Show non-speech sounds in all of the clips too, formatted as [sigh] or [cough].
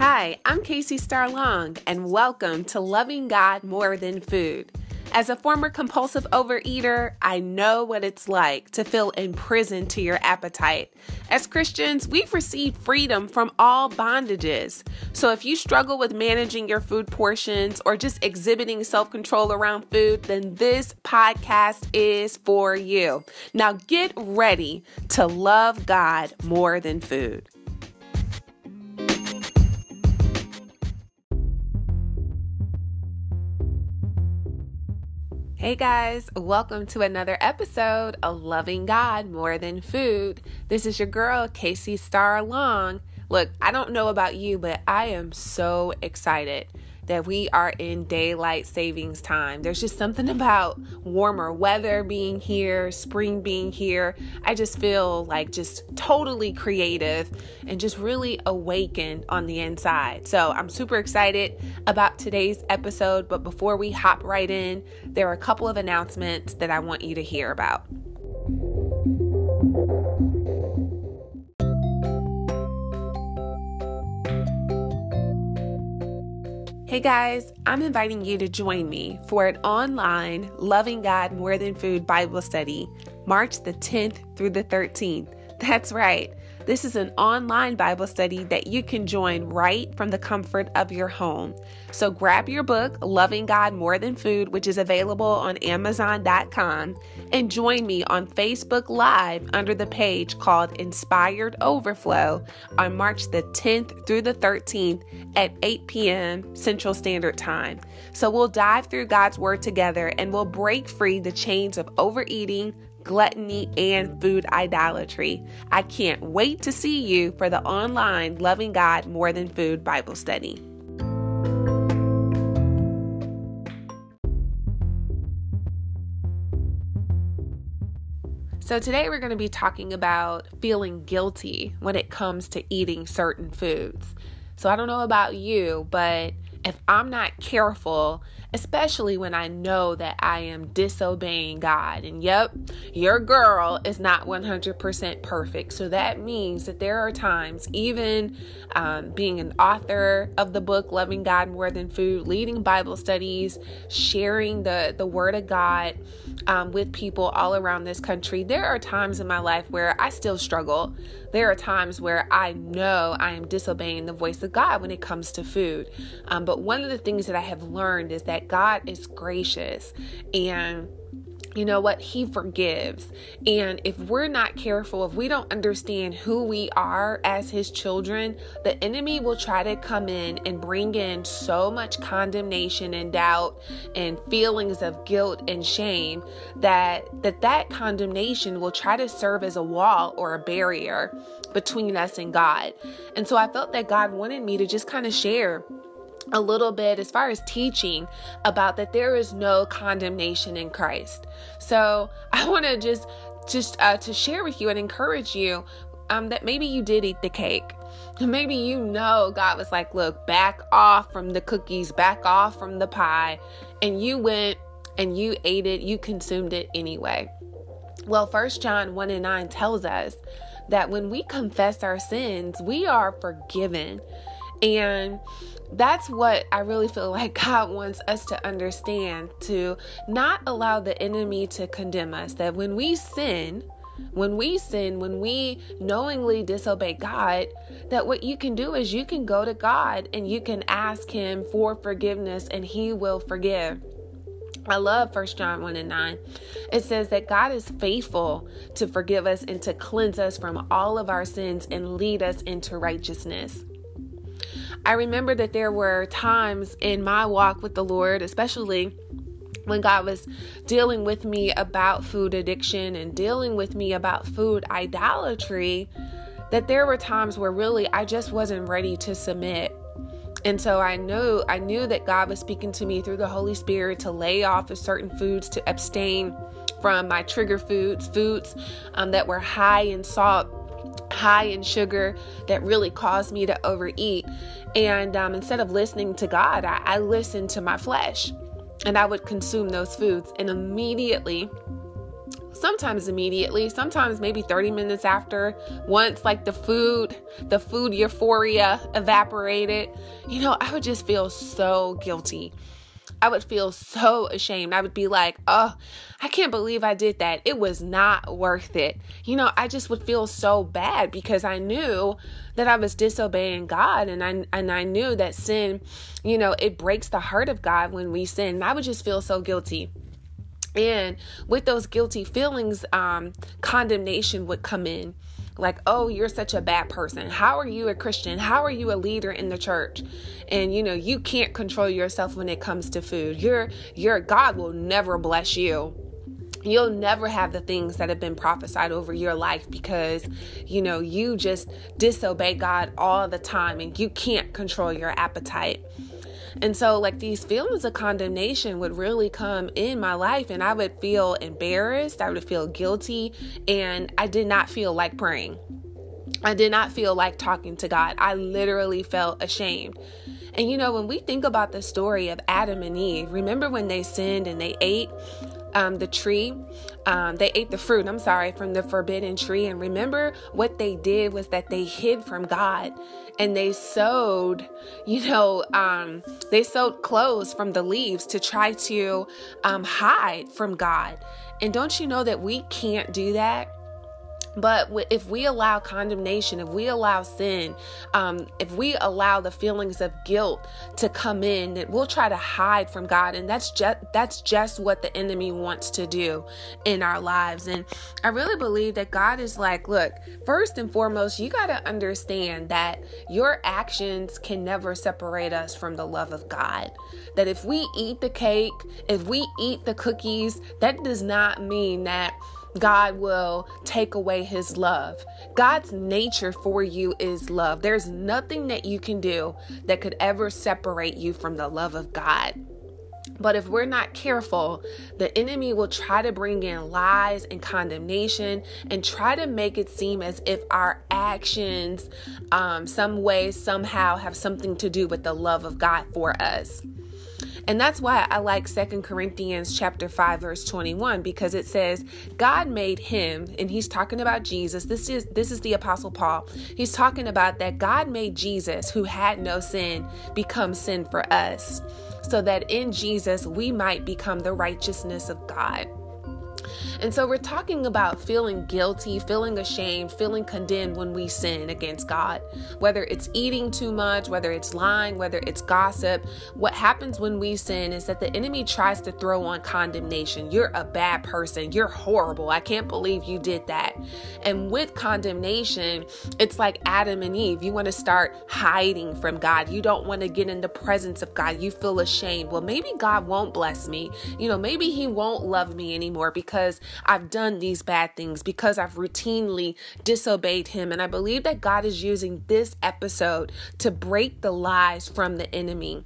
Hi, I'm Casey Starlong, and welcome to Loving God More Than Food. As a former compulsive overeater, I know what it's like to feel imprisoned to your appetite. As Christians, we've received freedom from all bondages. So if you struggle with managing your food portions or just exhibiting self control around food, then this podcast is for you. Now get ready to love God more than food. Hey guys, welcome to another episode of Loving God More Than Food. This is your girl, Casey Starlong. Look, I don't know about you, but I am so excited that we are in daylight savings time. There's just something about warmer weather being here, spring being here. I just feel like just totally creative and just really awakened on the inside. So I'm super excited about today's episode. But before we hop right in, there are a couple of announcements that I want you to hear about. Hey guys, I'm inviting you to join me for an online Loving God More Than Food Bible study, March the 10th through the 13th. [laughs] That's right. This is an online Bible study that you can join right from the comfort of your home. So grab your book, Loving God More Than Food, which is available on Amazon.com, and join me on Facebook Live under the page called Inspired Overflow on March the 10th through the 13th at 8 p.m. Central Standard Time. So we'll dive through God's Word together and we'll break free the chains of overeating gluttony, and food idolatry. I can't wait to see you for the online Loving God More Than Food Bible study. So, today we're going to be talking about feeling guilty when it comes to eating certain foods. So, I don't know about you, but if I'm not careful, especially when I know that I am disobeying God. And yep, your girl is not 100% perfect. So that means that there are times, even um, being an author of the book Loving God More Than Food, leading Bible studies, sharing the, the Word of God um, with people all around this country, there are times in my life where I still struggle. There are times where I know I am disobeying the voice of God when it comes to food. Um, but one of the things that I have learned is that that God is gracious and you know what? He forgives. And if we're not careful, if we don't understand who we are as His children, the enemy will try to come in and bring in so much condemnation and doubt and feelings of guilt and shame that that, that condemnation will try to serve as a wall or a barrier between us and God. And so I felt that God wanted me to just kind of share a little bit as far as teaching about that there is no condemnation in Christ. So [laughs] I want to just just uh, to share with you and encourage you um, that maybe you did eat the cake. [laughs] Maybe you know God was like, look, back off from the cookies, back off from the pie, and you went and you ate it, you consumed it anyway. Well, First John 1 and 9 tells us that when we confess our sins, we are forgiven. And that's what I really feel [laughs] like God wants us to understand to not allow the enemy to condemn us. That when we sin, when we sin, when we knowingly disobey God, that what you can do is you can go to God and you can ask Him for forgiveness and He will forgive. I love 1 John 1 and 9. It says that God is faithful to forgive us and to cleanse us from all of our sins and lead us into righteousness. I remember that there were times in my walk with the Lord, especially when God was dealing with me about food addiction and dealing with me about food idolatry, that there were times where really I just wasn't ready to submit. And so I knew I knew that God was speaking to me through the Holy Spirit to lay off of certain foods, to abstain from my trigger foods, foods um, that were high in salt high in sugar that really caused me to overeat. And um, instead of listening to God, I, I listened to my flesh and I would consume those foods. And immediately, sometimes immediately, sometimes maybe 30 minutes after, once like the food, the food euphoria evaporated, you know, I would just feel so guilty. I would feel so ashamed. I would be like, oh, I can't believe I did that. It was not worth it. You know, I just would feel so bad because I knew that I was disobeying God and I and I knew that sin, you know, it breaks the heart of God when we sin. I would just feel so guilty. And with those guilty feelings, um, condemnation would come in. Like, oh, you're such a bad person. How are you a Christian? How are you a leader in the church? And you know, you can't control yourself when it comes to food. Your your God will never bless you you'll never have the things that have been prophesied over your life because you know you just disobey God all the time and you can't control your appetite. And so, like, these feelings of condemnation would really come in my life, and I would feel embarrassed, I would feel guilty, and I did not feel like praying. I did not feel like talking to God. I literally felt ashamed. And you know, when we think about the story of Adam and Eve, remember when they sinned and they ate? Um, the tree. Um, they ate the fruit, I'm sorry, from the forbidden tree. And remember what they did was that they hid from God and they sewed, you know, um, they sewed clothes from the leaves to try to um, hide from God. And don't you know that we can't do that? But if we allow condemnation, if we allow sin, um, if we allow the feelings of guilt to come in, that we'll try to hide from God, and that's just that's just what the enemy wants to do in our lives. And I really believe that God is like, look, first and foremost, you got to understand that your actions can never separate us from the love of God. That if we eat the cake, if we eat the cookies, that does not mean that God will take away his love. God's nature for you is love. There's nothing that you can do that could ever separate you from the love of God. But if we're not careful, the enemy will try to bring in lies and condemnation and try to make it seem as if our actions, um, some way, somehow, have something to do with the love of God for us. And that's why I like Second Corinthians chapter 5 verse 21 because it says God made him and he's talking about Jesus. This is this is the apostle Paul. He's talking about that God made Jesus who had no sin become sin for us so that in Jesus we might become the righteousness of God. And so we're talking about feeling guilty, feeling ashamed, feeling condemned when we sin against God. Whether it's eating too much, whether it's lying, whether it's gossip, what happens when we sin is that the enemy tries to throw on condemnation. You're a bad person. You're horrible. I can't believe you did that. And with condemnation, it's like Adam and Eve. You want to start hiding from God. You don't want to get in the presence of God. You feel ashamed. Well, maybe God won't bless me. You know, maybe He won't love me anymore because I've done these bad things, because I've routinely disobeyed Him. And I believe that God is using this episode to break the lies from the enemy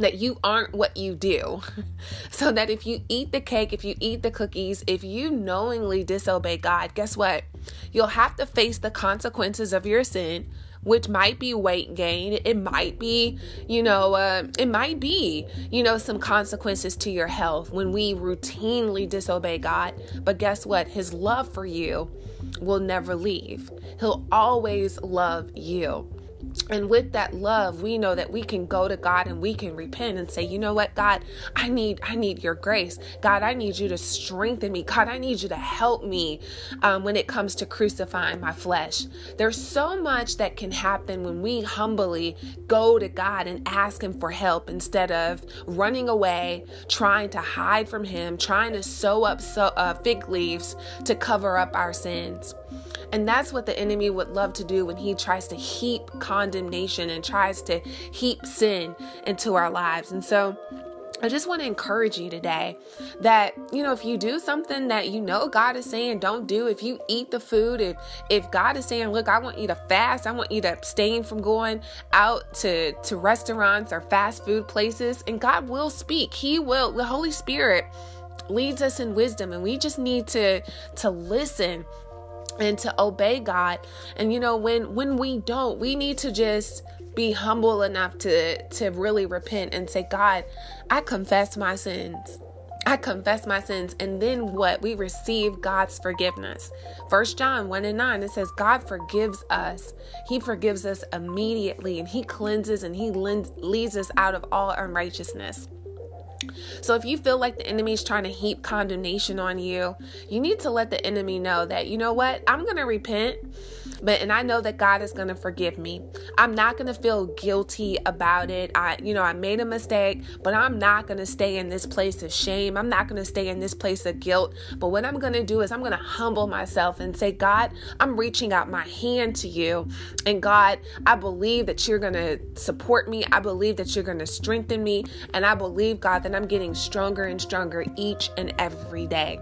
that you aren't what you do. [laughs] so that if you eat the cake, if you eat the cookies, if you knowingly disobey God, guess what? You'll have to face the consequences of your sin which might be weight gain. It might be, you know, uh, it might be, you know, some consequences to your health when we routinely disobey God. But guess what? His love for you will never leave, He'll always love you. And with that love, we know that we can go to God and we can repent and say, "You know what, God, I need I need your grace. God, I need you to strengthen me. God, I need you to help me um, when it comes to crucifying my flesh." There's so much that can happen when we humbly go to God and ask him for help instead of running away, trying to hide from him, trying to sew up so, uh, fig leaves to cover up our sins. And that's what the enemy would love to do when he tries to heap condemnation and tries to heap sin into our lives. And so, I just want to encourage you today that you know if you do something that you know God is saying don't do if you eat the food if if God is saying look I want you to fast I want you to abstain from going out to to restaurants or fast food places and God will speak he will the Holy Spirit leads us in wisdom and we just need to to listen and to obey God. And you know, when when we don't, we need to just be humble enough to to really repent and say, God, I confess my sins. I confess my sins, and then what? We receive God's forgiveness. First John 1 and 9, it says, God forgives us. He forgives us immediately, and He cleanses and He leads us out of all unrighteousness. So if you feel like the enemy is trying to heap condemnation on you, you need to let the enemy know that, you know what, I'm going to repent. But and I know that God is going to forgive me. I'm not going to feel guilty about it. I you know, I made a mistake, but I'm not going to stay in this place of shame. I'm not going to stay in this place of guilt. But what I'm going to do is I'm going to humble myself and say, "God, I'm reaching out my hand to you. And God, I believe that you're going to support me. I believe that you're going to strengthen me, and I believe God that I'm getting stronger and stronger each and every day."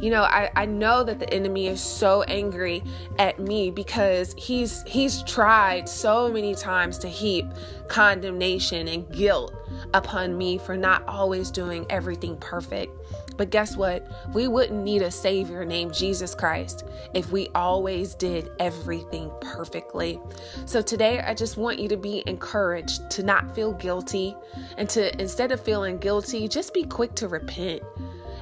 You know I, I know that the enemy is so angry at me because he's he's tried so many times to heap condemnation and guilt upon me for not always doing everything perfect but guess what? We wouldn't need a Savior named Jesus Christ if we always did everything perfectly. So today, I just want you to be encouraged to not feel guilty and to instead of feeling guilty, just be quick to repent.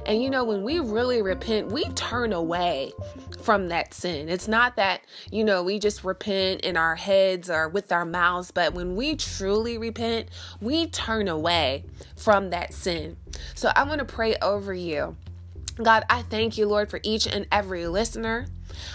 And you know, when we really repent, we turn away from that sin. It's not that, you know, we just repent in our heads or with our mouths, but when we truly repent, we turn away from that sin. So I want to pray over you. God, I thank you, Lord, for each and every listener.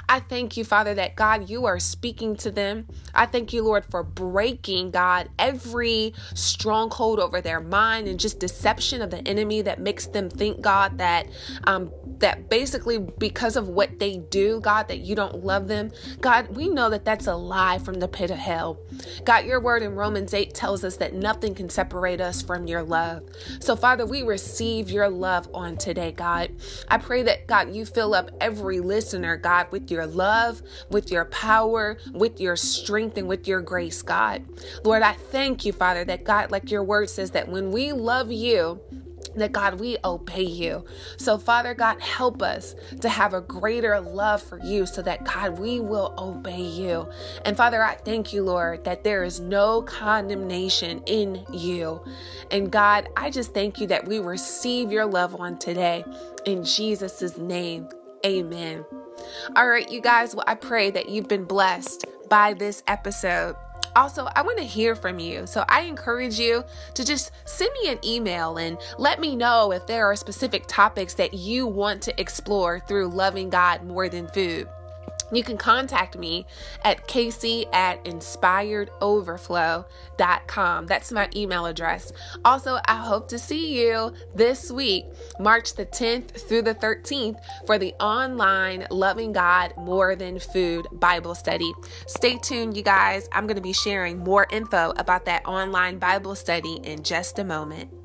I thank you, Father, that God, you are speaking to them. I thank you, Lord, for breaking, God, every stronghold over their mind and just deception of the enemy that makes them think, God, that um, that basically because of what they do, God, that you don't love them. God, we know that that's a lie from the pit of hell. God, your word in Romans 8 tells us that nothing can separate us from your love. So, Father, we receive your love on today, God. I pray that, God, you fill up every listener, God, with your love, with your power, with your strength, and with your grace, God. Lord, I thank you, Father, that God, like your word says, that when we love you, that God, we obey you. So, Father God, help us to have a greater love for you so that God, we will obey you. And Father, I thank you, Lord, that there is no condemnation in you. And God, I just thank you that we receive your love on today. In Jesus' name, amen. All right, you guys, well, I pray that you've been blessed by this episode. Also, I want to hear from you. So I encourage you to just send me an email and let me know if there are specific topics that you want to explore through loving God more than food. You can contact me at casey at inspiredoverflow.com. That's my email address. Also, I hope to see you this week, March the 10th through the 13th, for the online Loving God More Than Food Bible study. Stay tuned, you guys. I'm going to be sharing more info about that online Bible study in just a moment.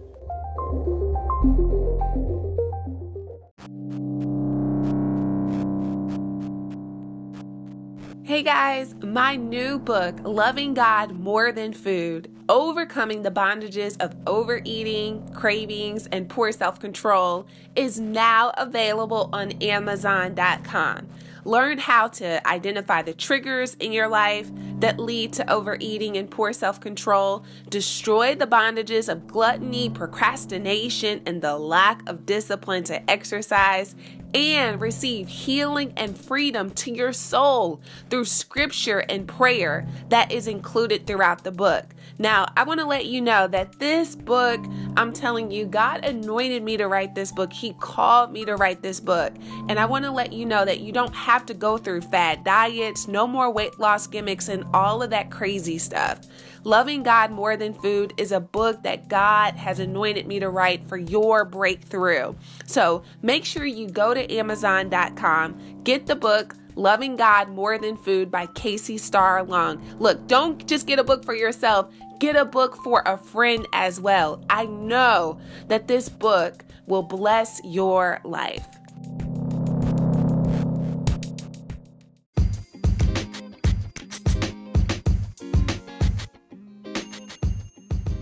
Hey guys, my new book, Loving God More Than Food Overcoming the Bondages of Overeating, Cravings, and Poor Self Control, is now available on Amazon.com. Learn how to identify the triggers in your life that lead to overeating and poor self control, destroy the bondages of gluttony, procrastination, and the lack of discipline to exercise, and receive healing and freedom to your soul through scripture and prayer that is included throughout the book. Now, I want to let you know that this book, I'm telling you, God anointed me to write this book. He called me to write this book. And I want to let you know that you don't have to go through fad diets, no more weight loss gimmicks, and all of that crazy stuff. Loving God More Than Food is a book that God has anointed me to write for your breakthrough. So make sure you go to Amazon.com, get the book. Loving God More Than Food by Casey Starlong. Look, don't just get a book for yourself, get a book for a friend as well. I know that this book will bless your life.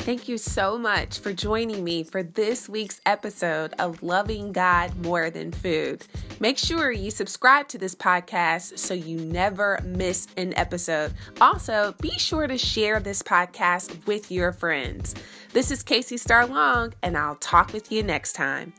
Thank you so much for joining me for this week's episode of Loving God More Than Food. Make sure you subscribe to this podcast so you never miss an episode. Also, be sure to share this podcast with your friends. This is Casey Starlong, and I'll talk with you next time.